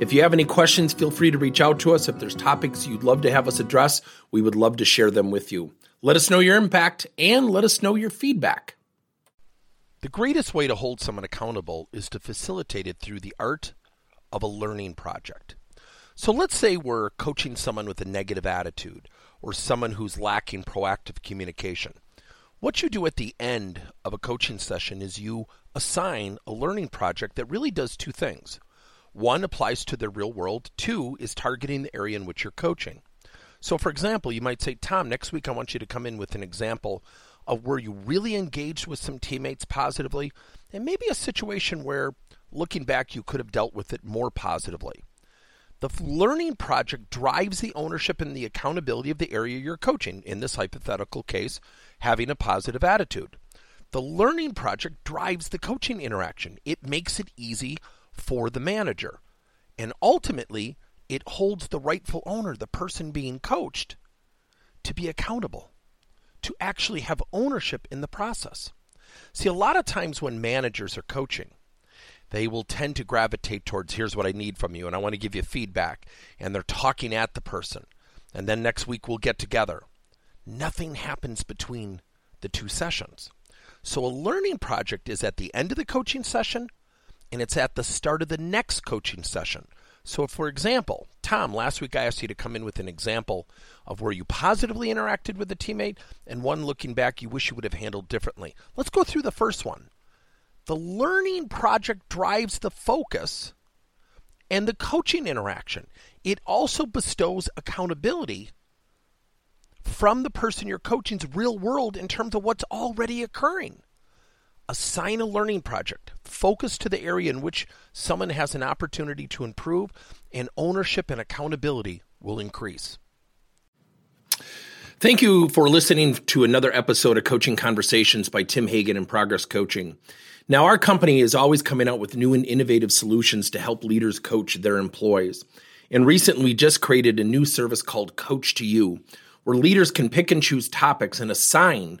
If you have any questions, feel free to reach out to us. If there's topics you'd love to have us address, we would love to share them with you. Let us know your impact and let us know your feedback. The greatest way to hold someone accountable is to facilitate it through the art of a learning project. So let's say we're coaching someone with a negative attitude or someone who's lacking proactive communication. What you do at the end of a coaching session is you assign a learning project that really does two things. One applies to the real world, two is targeting the area in which you're coaching. So, for example, you might say, Tom, next week I want you to come in with an example of where you really engaged with some teammates positively, and maybe a situation where, looking back, you could have dealt with it more positively. The learning project drives the ownership and the accountability of the area you're coaching, in this hypothetical case, having a positive attitude. The learning project drives the coaching interaction. It makes it easy for the manager. And ultimately, it holds the rightful owner, the person being coached, to be accountable, to actually have ownership in the process. See, a lot of times when managers are coaching, they will tend to gravitate towards here's what I need from you, and I want to give you feedback. And they're talking at the person. And then next week we'll get together. Nothing happens between the two sessions. So a learning project is at the end of the coaching session and it's at the start of the next coaching session. So, for example, Tom, last week I asked you to come in with an example of where you positively interacted with a teammate and one looking back you wish you would have handled differently. Let's go through the first one. The learning project drives the focus and the coaching interaction. It also bestows accountability from the person you're coaching's real world in terms of what's already occurring assign a learning project, focus to the area in which someone has an opportunity to improve, and ownership and accountability will increase. Thank you for listening to another episode of Coaching Conversations by Tim Hagen and Progress Coaching. Now, our company is always coming out with new and innovative solutions to help leaders coach their employees. And recently, we just created a new service called Coach to You, where leaders can pick and choose topics and assign